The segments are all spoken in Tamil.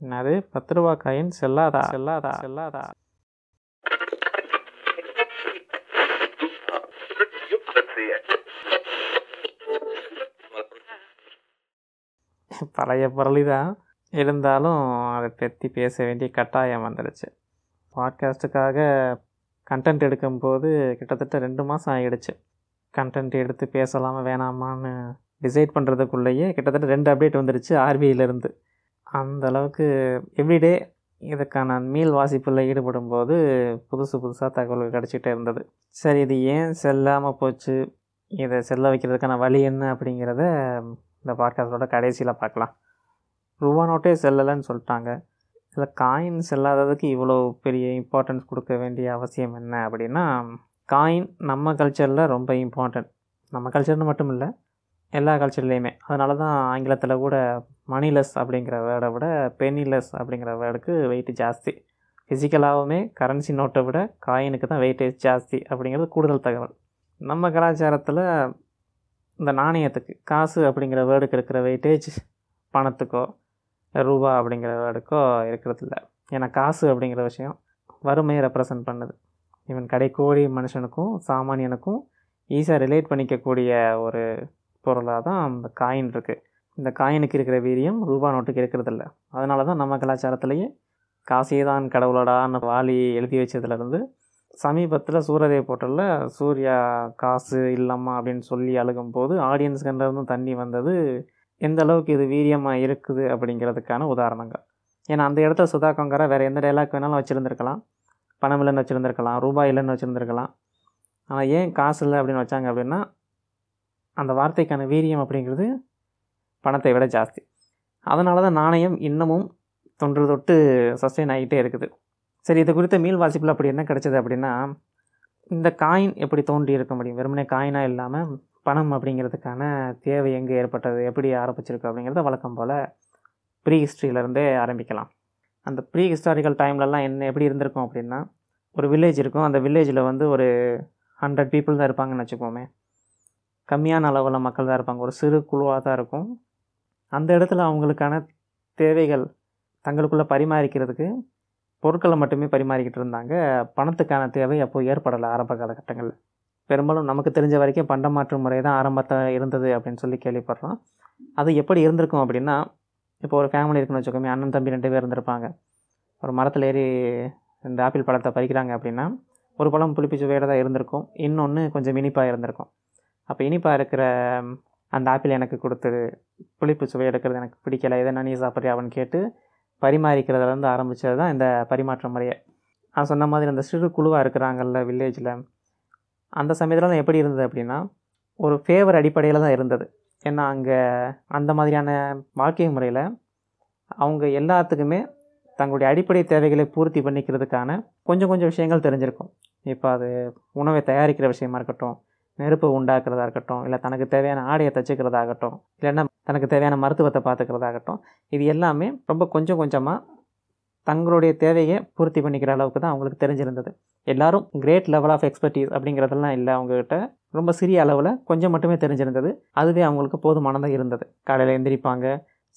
என்னது? பத்து ரூபா காயின் செல்லாதா? செல்லாதா? செல்லாதா? பழைய பொருளி தான் இருந்தாலும் அதை பற்றி பேச வேண்டிய கட்டாயம் வந்துடுச்சு பாட்காஸ்ட்டுக்காக கண்டென்ட் எடுக்கும்போது கிட்டத்தட்ட ரெண்டு மாதம் ஆகிடுச்சு கண்டென்ட் எடுத்து பேசலாமா வேணாமான்னு டிசைட் பண்ணுறதுக்குள்ளேயே கிட்டத்தட்ட ரெண்டு அப்டேட் வந்துடுச்சு ஆர்பிஐலேருந்து அந்த அளவுக்கு எவ்ரிடே இதுக்கான மீள் வாசிப்பில் ஈடுபடும்போது புதுசு புதுசாக தகவல்கள் கிடச்சிட்டே இருந்தது. சரி இது ஏன் செல்லாமல் போச்சு? இதை செல்ல வைக்கிறதுக்கான வழி என்ன அப்படிங்கிறத இந்த பாட்காஸ்டோட கடைசியில் பார்க்கலாம். ரூபா நோட்டே செல்லலைன்னு சொல்லிட்டாங்க. இதில் காயின் செல்லாததுக்கு இவ்வளோ பெரிய இம்பார்ட்டன்ஸ் கொடுக்க வேண்டிய அவசியம் என்ன அப்படின்னா காயின் நம்ம கல்ச்சரில் ரொம்ப இம்பார்ட்டன்ட் நம்ம கல்ச்சர்னு மட்டும் இல்லை எல்லா கல்ச்சர்லேயுமே அதனால தான் ஆங்கிலத்தில் கூட மணிலெஸ் அப்படிங்கிற வேர்டை விட பெனிலெஸ் அப்படிங்கிற வேர்டுக்கு வெயிட் ஜாஸ்தி. ஃபிசிக்கலாகவுமே கரன்சி நோட்டை விட காயினுக்கு தான் வெயிட்டேஜ் ஜாஸ்தி அப்படிங்கிறது கூடுதல் தகவல். நம்ம கலாச்சாரத்தில் இந்த நாணயத்துக்கு காசு அப்படிங்கிற வேர்டுக்கு இருக்கிற வெயிட்டேஜ் பணத்துக்கோ ரூபா அப்படிங்கிற வேர்டுக்கோ இருக்கிறதில்ல. ஏன்னா காசு அப்படிங்கிற விஷயம் வறுமையை ரெப்ரசன்ட் பண்ணுது. ஈவன் கடைக்கோடி மனுஷனுக்கும் சாமானியனுக்கும் ஈஸியாக ரிலேட் பண்ணிக்கக்கூடிய ஒரு பொருளாக தான் அந்த காயின் இருக்குது இந்த காயினுக்கு இருக்கிற வீரியம் ரூபா நோட்டுக்கு இருக்கிறதில்ல. அதனால தான் நம்ம கலாச்சாரத்திலேயே காசே தான் கடவுளடான்னு வாலி எழுதி வச்சதுலேருந்து சமீபத்தில் சூரதே போட்டலில் சூர்யா காசு இல்லம்மா அப்படின்னு சொல்லி அழுகும்போது ஆடியன்ஸ்கிட்டேருந்து தண்ணி வந்தது எந்த அளவுக்கு இது வீரியமாக இருக்குது? அப்படிங்கிறதுக்கான உதாரணங்கள். ஏன்னா அந்த இடத்துல சுதா கொங்கரா வேறு எந்த டைலாக் வேணாலும் வச்சுருந்துருக்கலாம். பணம் இல்லைன்னு வச்சுருந்துருக்கலாம் ரூபாய் இல்லைன்னு வச்சுருந்துருக்கலாம். ஆனால் ஏன் காசு இல்லை அப்படின்னு வச்சாங்க அப்படின்னா அந்த வார்த்தைக்கான வீரியம் அப்படிங்கிறது பணத்தை விட ஜாஸ்தி. அதனால தான் நாணயம் இன்னமும் தொன்று தொட்டு சஸ்டெயின் ஆகிட்டே இருக்குது. சரி இது குறித்த மீள் வாசிப்பில் அப்படி என்ன கிடச்சிது அப்படின்னா இந்த காயின் எப்படி தோன்றி இருக்க முடியும்? வெறுமனே காயினாக இல்லாமல் பணம் அப்படிங்கிறதுக்கான தேவை எங்கே ஏற்பட்டது? எப்படி ஆரம்பிச்சிருக்கு அப்படிங்கிறத வழக்கம் போல் ப்ரீ ஹிஸ்ட்ரியிலேருந்தே ஆரம்பிக்கலாம். அந்த ப்ரீ ஹிஸ்டாரிக்கல் டைம்லலாம் என்ன எப்படி இருந்திருக்கும் அப்படின்னா ஒரு வில்லேஜ் இருக்கும். அந்த வில்லேஜில் வந்து ஒரு ஹண்ட்ரட் பீப்புள் தான் இருப்பாங்கன்னு வச்சுக்கோமே. கம்மியான அளவில் மக்கள் தான் இருப்பாங்க. ஒரு சிறு குழுவாக தான் இருக்கும். அந்த இடத்துல அவங்களுக்கான தேவைகள் தங்களுக்குள்ளே பரிமாறிக்கிறதுக்கு பொருட்களை மட்டுமே பரிமாறிக்கிட்டு இருந்தாங்க. பணத்துக்கான தேவை அப்போது ஏற்படலை ஆரம்ப காலகட்டங்களில். பெரும்பாலும் நமக்கு தெரிஞ்ச வரைக்கும் பண்டமாற்று முறை தான் ஆரம்பத்தை இருந்தது அப்படின்னு சொல்லி கேள்விப்படுறோம். அது எப்படி இருந்திருக்கும் அப்படின்னா இப்போ ஒரு ஃபேமிலி இருக்குன்னு வச்சுக்கோமே அண்ணன் தம்பி ரெண்டு பேர் இருந்திருப்பாங்க. ஒரு மரத்தில் ஏறி இந்த ஆப்பிள் பழத்தை பறிக்கிறாங்க அப்படின்னா ஒரு பழம் புளிப்பு சுவையோட தான் இருந்திருக்கும். இன்னொன்று கொஞ்சம் இனிப்பாக இருந்திருக்கும். அப்போ இனிப்பாக இருக்கிற அந்த ஆப்பிள் எனக்கு கொடுத்துரு புளிப்பு சுவை எடுக்கிறது எனக்கு பிடிக்கல. எதை நீ சாப்பிட்றியான்னு கேட்டு பரிமாறிக்கிறதுலேருந்து ஆரம்பித்தது தான் இந்த பரிமாற்ற முறையை. நான் சொன்ன மாதிரி அந்த சிறு குழுவாக இருக்கிறாங்கல்ல வில்லேஜில் அந்த சமயத்தில் எப்படி இருந்தது அப்படின்னா ஒரு ஃபேவர் அடிப்படையில் தான் இருந்தது. ஏன்னா அங்கே அந்த மாதிரியான வாழ்க்கை முறையில் அவங்க எல்லாத்துக்குமே தங்களுடைய அடிப்படை தேவைகளை பூர்த்தி பண்ணிக்கிறதுக்கான கொஞ்சம் கொஞ்சம் விஷயங்கள் தெரிஞ்சிருக்கும். இப்போ அது உணவை தயாரிக்கிற விஷயமா இருக்கட்டும் நெருப்பு உண்டாக்குறதா இருக்கட்டும் இல்லை தனக்கு தேவையான ஆடையை தச்சுக்கிறதாகட்டும் இல்லைன்னா தனக்கு தேவையான மருத்துவத்தை பார்த்துக்கிறதாகட்டும் இது எல்லாமே ரொம்ப கொஞ்சம் கொஞ்சமாக தங்களுடைய தேவையை பூர்த்தி பண்ணிக்கிற அளவுக்கு தான் அவங்களுக்கு தெரிஞ்சிருந்தது. எல்லாரும் கிரேட் லெவல் ஆஃப் எக்ஸ்பர்டீஸ் அப்படிங்கிறதெல்லாம் இல்லை அவங்கக்கிட்ட ரொம்ப சிறிய அளவில் கொஞ்சம் மட்டுமே தெரிஞ்சிருந்தது. அதுவே அவங்களுக்கு போதுமானதாக இருந்தது. காலையில் எந்திரிப்பாங்க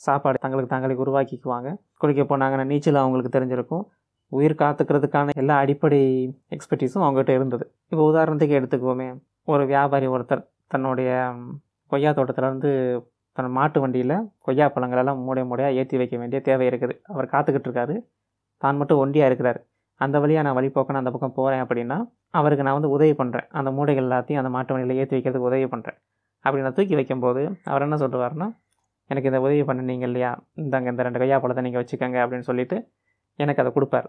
சாப்பாடு தங்களுக்கு தாங்களே உருவாக்கிக்குவாங்க. குளிக்க போனாங்கன்னா நீச்சல் அவங்களுக்கு தெரிஞ்சிருக்கும். உயிர் காத்துக்கிறதுக்கான எல்லா அடிப்படை எக்ஸ்பர்டீஸும் அவங்ககிட்ட இருந்தது. இப்போ உதாரணத்துக்கு எடுத்துக்குவோமே. ஒரு வியாபாரி ஒருத்தர் தன்னுடைய கொய்யா தோட்டத்திலேருந்து தன் மாட்டு வண்டியில் கொய்யா பழங்களெல்லாம் மூடை மூடையாக ஏற்றி வைக்க வேண்டிய தேவை இருக்குது. அவர் காத்துக்கிட்டு இருக்காரு. தான் மட்டும் ஒண்டியாக இருக்கிறார். அந்த வழியாக நான் வழிபோக்கணும் அந்த பக்கம் போகிறேன் அப்படின்னா அவருக்கு நான் வந்து உதவி பண்ணுறேன் அந்த மூடைகள் எல்லாத்தையும் அந்த மாட்டு வண்டியில் ஏற்றி வைக்கிறதுக்கு உதவி பண்ணுறேன் அப்படி நான் தூக்கி வைக்கும்போது அவர் என்ன சொல்லுவார்னா எனக்கு இந்த உதவி பண்ணினீங்க இல்லையா? இந்தாங்க இந்த ரெண்டு கொய்யா பழத்தை நீங்கள் வச்சுக்கோங்க அப்படின்னு சொல்லிட்டு எனக்கு அதை கொடுப்பார்.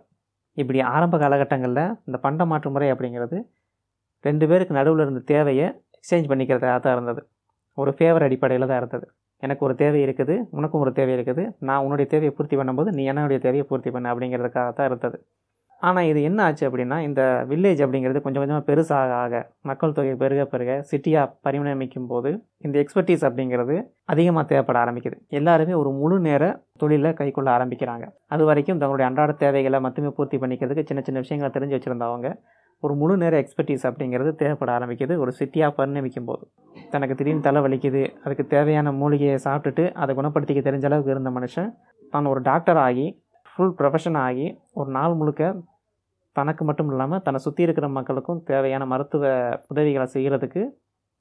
இப்படி ஆரம்ப காலகட்டங்களில் இந்த பண்ட மாற்று முறை அப்படிங்கிறது ரெண்டு பேருக்கு நடுவில் இருந்த தேவையை எக்ஸ்சேஞ்ச் பண்ணிக்கிறதாக தான் இருந்தது. ஒரு ஃபேவர் அடிப்படையில் தான் இருந்தது. எனக்கு ஒரு தேவை இருக்குது உனக்கும் ஒரு தேவை இருக்குது. நான் உன்னுடைய தேவையை பூர்த்தி பண்ணும்போது நீ என்னுடைய தேவையை பூர்த்தி பண்ண அப்படிங்கிறதுக்காக தான் இருந்தது. ஆனால் இது என்ன ஆச்சு அப்படின்னா இந்த வில்லேஜ் அப்படிங்கிறது கொஞ்சம் கொஞ்சமாக பெருசாக ஆக மக்கள் தொகை பெருக பெருக சிட்டியாக பரிணமிக்கும் போது இந்த எக்ஸ்பர்டீஸ் அப்படிங்கிறது அதிகமாக தேவைப்பட ஆரம்பிக்குது. எல்லாருமே ஒரு முழு நேர தொழிலை கைக்கொள்ள ஆரம்பிக்கிறாங்க. அது வரைக்கும் தங்களுடைய அன்றாட தேவைகளை மட்டுமே பூர்த்தி பண்ணிக்கிறதுக்கு சின்ன சின்ன விஷயங்களை தெரிஞ்சு வச்சுருந்தவங்க ஒரு முழு நேர எக்ஸ்பர்டீஸ் அப்படிங்கிறது தேவைப்பட ஆரம்பிக்குது. ஒரு சிட்டியாக பரிணமிக்கும் போது தனக்கு திடீர்னு தலை வலிக்குது அதுக்கு தேவையான மூலிகையை சாப்பிட்டுட்டு அதை குணப்படுத்திக்க தெரிஞ்ச அளவுக்கு இருந்த மனுஷன் தான் ஒரு டாக்டர் ஆகி ஃபுல் ப்ரொஃபஷன் ஆகி ஒரு நாள் முழுக்க தனக்கு மட்டும் இல்லாமல் தன்னை சுற்றி இருக்கிற மக்களுக்கும் தேவையான மருத்துவ உதவிகளை செய்கிறதுக்கு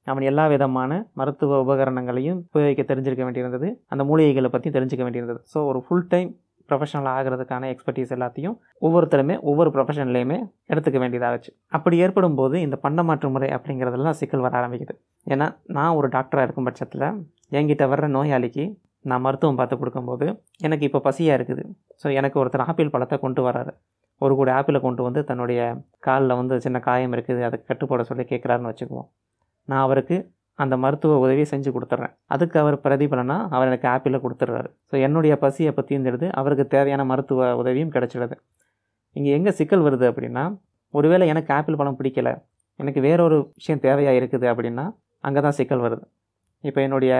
அவன் எல்லா விதமான மருத்துவ உபகரணங்களையும் உபயோகிக்க தெரிஞ்சிருக்க வேண்டியிருந்தது. அந்த மூலிகைகளை பற்றி தெரிஞ்சுக்க வேண்டியிருந்தது. ஸோ ஒரு ஃபுல் டைம் ப்ரொஃபஷனல் ஆகிறதுக்கான எக்ஸ்பர்டீஸ் எல்லாத்தையும் ஒவ்வொருத்தருமே ஒவ்வொரு ப்ரொஃபஷன்லேயுமே எடுத்துக்க வேண்டியதாகச்சு அப்படி ஏற்படும் போது இந்த பண்டமாற்று முறை அப்படிங்கிறதுலாம் சிக்கல் வர ஆரம்பிக்குது. ஏன்னா நான் ஒரு டாக்டராக இருக்கும் பட்சத்தில் என்கிட்ட வர்ற நோயாளிக்கு நான் மருத்துவம் பார்த்து கொடுக்கும்போது எனக்கு இப்போ பசியாக இருக்குது. ஸோ எனக்கு ஒருத்தர் ஆப்பிள் பழத்தை கொண்டு வராரு ஒரு கூட ஆப்பிளை கொண்டு வந்து தன்னுடைய காலில் வந்து சின்ன காயம் இருக்குது அதை கட்டு சொல்லி கேட்குறாருன்னு வச்சுக்குவோம். நான் அவருக்கு அந்த மருத்துவ உதவியை செஞ்சு கொடுத்துட்றேன். அதுக்கு அவர் பிரதிபலனாக அவர் எனக்கு ஆப்பிளில் கொடுத்துட்றாரு. ஸோ என்னுடைய பசியை அப்போ தீர்ந்துடுது அவருக்கு தேவையான மருத்துவ உதவியும் கிடச்சிடுது. இங்கே எங்கே சிக்கல் வருது அப்படின்னா ஒருவேளை எனக்கு ஆப்பிள் பழம் பிடிக்கல எனக்கு வேறொரு விஷயம் தேவையாக இருக்குது அப்படின்னா அங்கே தான் சிக்கல் வருது. இப்போ என்னுடைய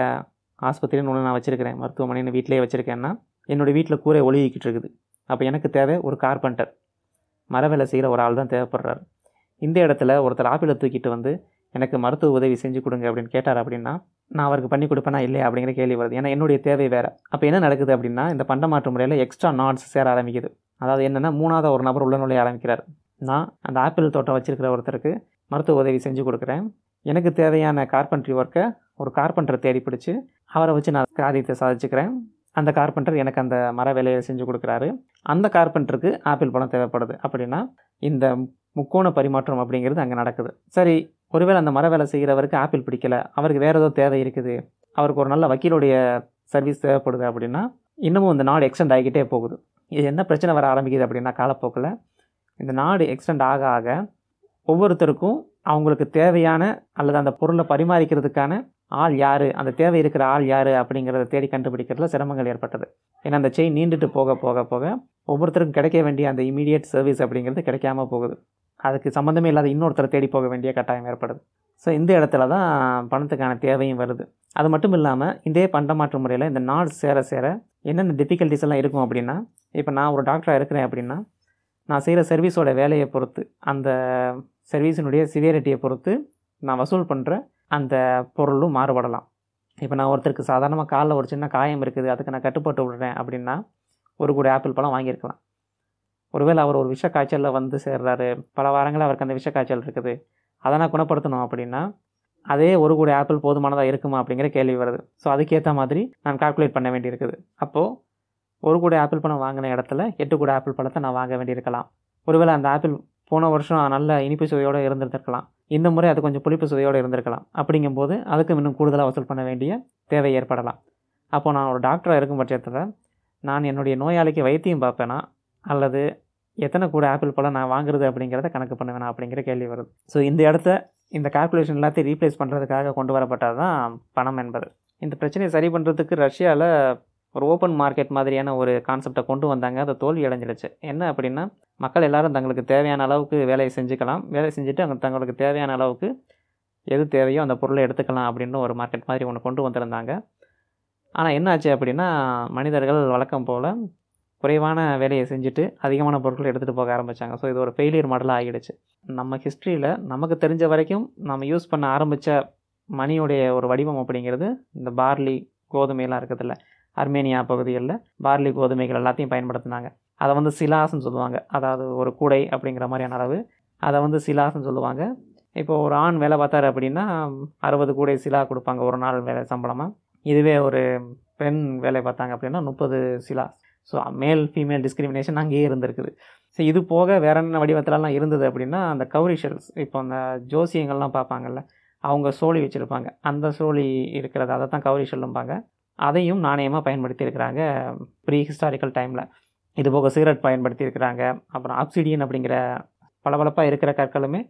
ஆஸ்பத்திரின்னு ஒன்று நான் வச்சுருக்கிறேன் மருத்துவமனைன்னு வீட்டிலே வச்சுருக்கேன்னா என்னுடைய வீட்டில் கூரை ஒழுகிக்கிட்டு இருக்குது. அப்போ எனக்கு தேவை ஒரு கார்பெண்டர். மர வேலை செய்கிற ஒரு ஆள் தான் தேவைப்படுறாரு. இந்த இடத்துல ஒருத்தர் ஆப்பிளை தூக்கிட்டு வந்து எனக்கு மருத்துவ உதவி செஞ்சு கொடுங்க அப்படின்னு கேட்டார் அப்படின்னா நான் அவருக்கு பண்ணி கொடுப்பேனா இல்லையா அப்படிங்கிற கேள்வி வருது. ஏன்னா என்னுடைய தேவை வேறு. அப்போ என்ன நடக்குது அப்படின்னா இந்த பண்டமாற்று முறையில் எக்ஸ்ட்ரா நாட்ஸ் சேர ஆரம்பிக்குது. அதாவது என்னென்னா மூணாவது ஒரு நபர் உள்ள நுழைய ஆரம்பிக்கிறார். நான் அந்த ஆப்பிள் தோட்டம் வச்சுருக்கிற ஒருத்தருக்கு மருத்துவ உதவி செஞ்சு கொடுக்குறேன். எனக்கு தேவையான கார்பென்ட்ரி ஒர்க்கை ஒரு கார்பெண்டரை தேடி பிடிச்சி அவரை வச்சு நான் காரியத்தை சாதிச்சுக்கிறேன். அந்த கார்பெண்டர் எனக்கு அந்த மர வேலையை செஞ்சு கொடுக்குறாரு. அந்த கார்பெண்டருக்கு ஆப்பிள் பழம் தேவைப்படுது அப்படின்னா இந்த முக்கோண பரிமாற்றம் அப்படிங்கிறது அங்கே நடக்குது. சரி ஒருவேளை அந்த மர வேலை செய்கிறவருக்கு ஆப்பிள் பிடிக்கல அவருக்கு வேறு ஏதோ தேவை இருக்குது அவருக்கு ஒரு நல்ல வக்கீலுடைய சர்வீஸ் தேவைப்படுது அப்படின்னா இன்னமும் இந்த நாடு எக்ஸ்டெண்ட் ஆகிக்கிட்டே போகுது. இது என்ன பிரச்சனை வர ஆரம்பிக்குது அப்படின்னா காலப்போக்கில் இந்த நாடு எக்ஸ்டெண்ட் ஆக ஆக ஒவ்வொருத்தருக்கும் அவங்களுக்கு தேவையான அல்லது அந்த பொருளை பரிமாறிக்கிறதுக்கான ஆள் யார் அந்த தேவை இருக்கிற ஆள் யார் அப்படிங்கிறத தேடி கண்டுபிடிக்கிறதுல சிரமங்கள் ஏற்பட்டது. ஏன்னா அந்த செயின் நீண்டுட்டு போக போக போக ஒவ்வொருத்தருக்கும் கிடைக்க வேண்டிய அந்த இமீடியட் சர்வீஸ் அப்படிங்கிறது கிடைக்காம போகுது. அதுக்கு சம்மந்தமே இல்லாத இன்னொருத்தரை தேடி போக வேண்டிய கட்டாயம் ஏற்படுது. ஸோ இந்த இடத்துல தான் பணத்துக்கான தேவையும் வருது. அது மட்டும் இல்லாமல் இதே பண்டமாற்று முறையில் இந்த நாள் சேர சேர என்னென்ன டிஃபிகல்ட்டிஸ் எல்லாம் இருக்கும் அப்படின்னா இப்போ நான் ஒரு டாக்டராக இருக்கிறேன் அப்படின்னா நான் செய்கிற சர்வீஸோட வேலையை பொறுத்து அந்த சர்வீஸினுடைய சிவியரிட்டியை பொறுத்து நான் வசூல் பண்ணுற அந்த பொருளும் மாறுபடலாம். இப்போ நான் ஒருத்தருக்கு சாதாரணமாக காலில் ஒரு சின்ன காயம் இருக்குது அதுக்கு நான் கட்டுப்பட்டு விடுறேன் அப்படின்னா ஒரு கூட ஆப்பிள் பழம் வாங்கியிருக்கலாம். ஒருவேளை அவர் ஒரு விஷ காய்ச்சலில் வந்து சேர்றாரு. பல வாரங்கள் அவருக்கு அந்த விஷ காய்ச்சல் இருக்குது. அதை நான் குணப்படுத்தணும் அப்படின்னா அதே ஒரு கூட ஆப்பிள் போதுமானதாக இருக்குமா அப்படிங்கிற கேள்வி வருது. ஸோ அதுக்கேற்ற மாதிரி நான் கால்குலேட் பண்ண வேண்டியிருக்குது. அப்போது ஒரு கூட ஆப்பிள் பழம் வாங்கின இடத்துல எட்டு கூட ஆப்பிள் பழத்தை நான் வாங்க வேண்டியிருக்கலாம். ஒருவேளை அந்த ஆப்பிள் போன வருஷம் நல்ல இனிப்பு சுவையோடு இருந்திருந்திருக்கலாம். இந்த முறை அது கொஞ்சம் புளிப்பு சுவையோடு இருந்திருக்கலாம். அப்படிங்கும்போது அதுக்கும் இன்னும் கூடுதலாக வசூல் பண்ண வேண்டிய தேவை ஏற்படலாம். அப்போது நான் ஒரு டாக்டராக இருக்கும் பட்சத்தில் நான் என்னுடைய நோயாளிக்கு வைத்தியம் பார்ப்பேனா? அல்லது எத்தனை கூட ஆப்பிள் பழம் நான் வாங்குறது அப்படிங்கிறத கணக்கு பண்ணுவேனா அப்படிங்கிற கேள்வி வருது. ஸோ இந்த இடத்த இந்த கால்குலேஷன் எல்லாத்தையும் ரீப்ளேஸ் பண்ணுறதுக்காக கொண்டு வரப்பட்டது தான் பணம் என்பது. இந்த பிரச்சனையை சரி பண்ணுறதுக்கு ரஷ்யாவில் ஒரு ஓப்பன் மார்க்கெட் மாதிரியான ஒரு கான்செப்டை கொண்டு வந்தாங்க. அது தோல்வி அடைஞ்சிடுச்சு. என்ன அப்படின்னா மக்கள் எல்லாரும் தங்களுக்கு தேவையான அளவுக்கு வேலையை செஞ்சுக்கலாம். வேலை செஞ்சுட்டு அவங்க தங்களுக்கு தேவையான அளவுக்கு எது தேவையோ அந்த பொருளை எடுத்துக்கலாம் அப்படின்னு ஒரு மார்க்கெட் மாதிரி ஒன்று கொண்டு வந்திருந்தாங்க. ஆனால் என்ன ஆச்சு அப்படின்னா மனிதர்கள் வழக்கம் போல் குறைவான வேலையை செஞ்சுட்டு அதிகமான பொருட்களை எடுத்துகிட்டு போக ஆரம்பித்தாங்க ஸோ இது ஒரு ஃபெயிலியர் மாடலாக ஆகிடுச்சு. நம்ம ஹிஸ்ட்ரியில் நமக்கு தெரிஞ்ச வரைக்கும் நம்ம யூஸ் பண்ண ஆரம்பித்த மணியுடைய ஒரு வடிவம் அப்படிங்கிறது இந்த பார்லி கோதுமையெல்லாம் இருக்கிறதுல அர்மேனியா பகுதிகளில் பார்லி கோதுமைகள் எல்லாத்தையும் பயன்படுத்தினாங்க. அதை வந்து சிலாஸ்ன்னு சொல்லுவாங்க. அதாவது ஒரு கூடை அப்படிங்கிற மாதிரியான அளவு. அதை வந்து சிலாஸ்ன்னு சொல்லுவாங்க. இப்போ ஒரு ஆண் வேலை பார்த்தாரு அப்படின்னா அறுபது கூடை சிலா கொடுப்பாங்க ஒரு நாள் வேலை சம்பளமாக இதுவே ஒரு பெண் வேலை பார்த்தாங்க அப்படின்னா முப்பது சிலாஸ். ஸோ மேல் ஃபீமேல் டிஸ்கிரிமினேஷன் அங்கேயே இருந்திருக்குது. ஸோ இது போக வேற என்ன வடிவத்திலலாம் இருந்தது அப்படின்னா அந்த கௌரிஷல்ஸ் இப்போ அந்த ஜோசியங்கள்லாம் பார்ப்பாங்கல்ல அவங்க சோழி வச்சுருப்பாங்க. அந்த சோழி இருக்கிறது அதை தான் கௌரிஷல்லும்பாங்க அதையும் நாணயமாக பயன்படுத்தியிருக்கிறாங்க ப்ரீ ஹிஸ்டாரிக்கல் டைமில் இது போக சிகரெட் பயன்படுத்தியிருக்கிறாங்க. அப்புறம் ஆப்சிடியன் அப்படிங்கிற பளபளப்பாக இருக்கிற கற்களுமே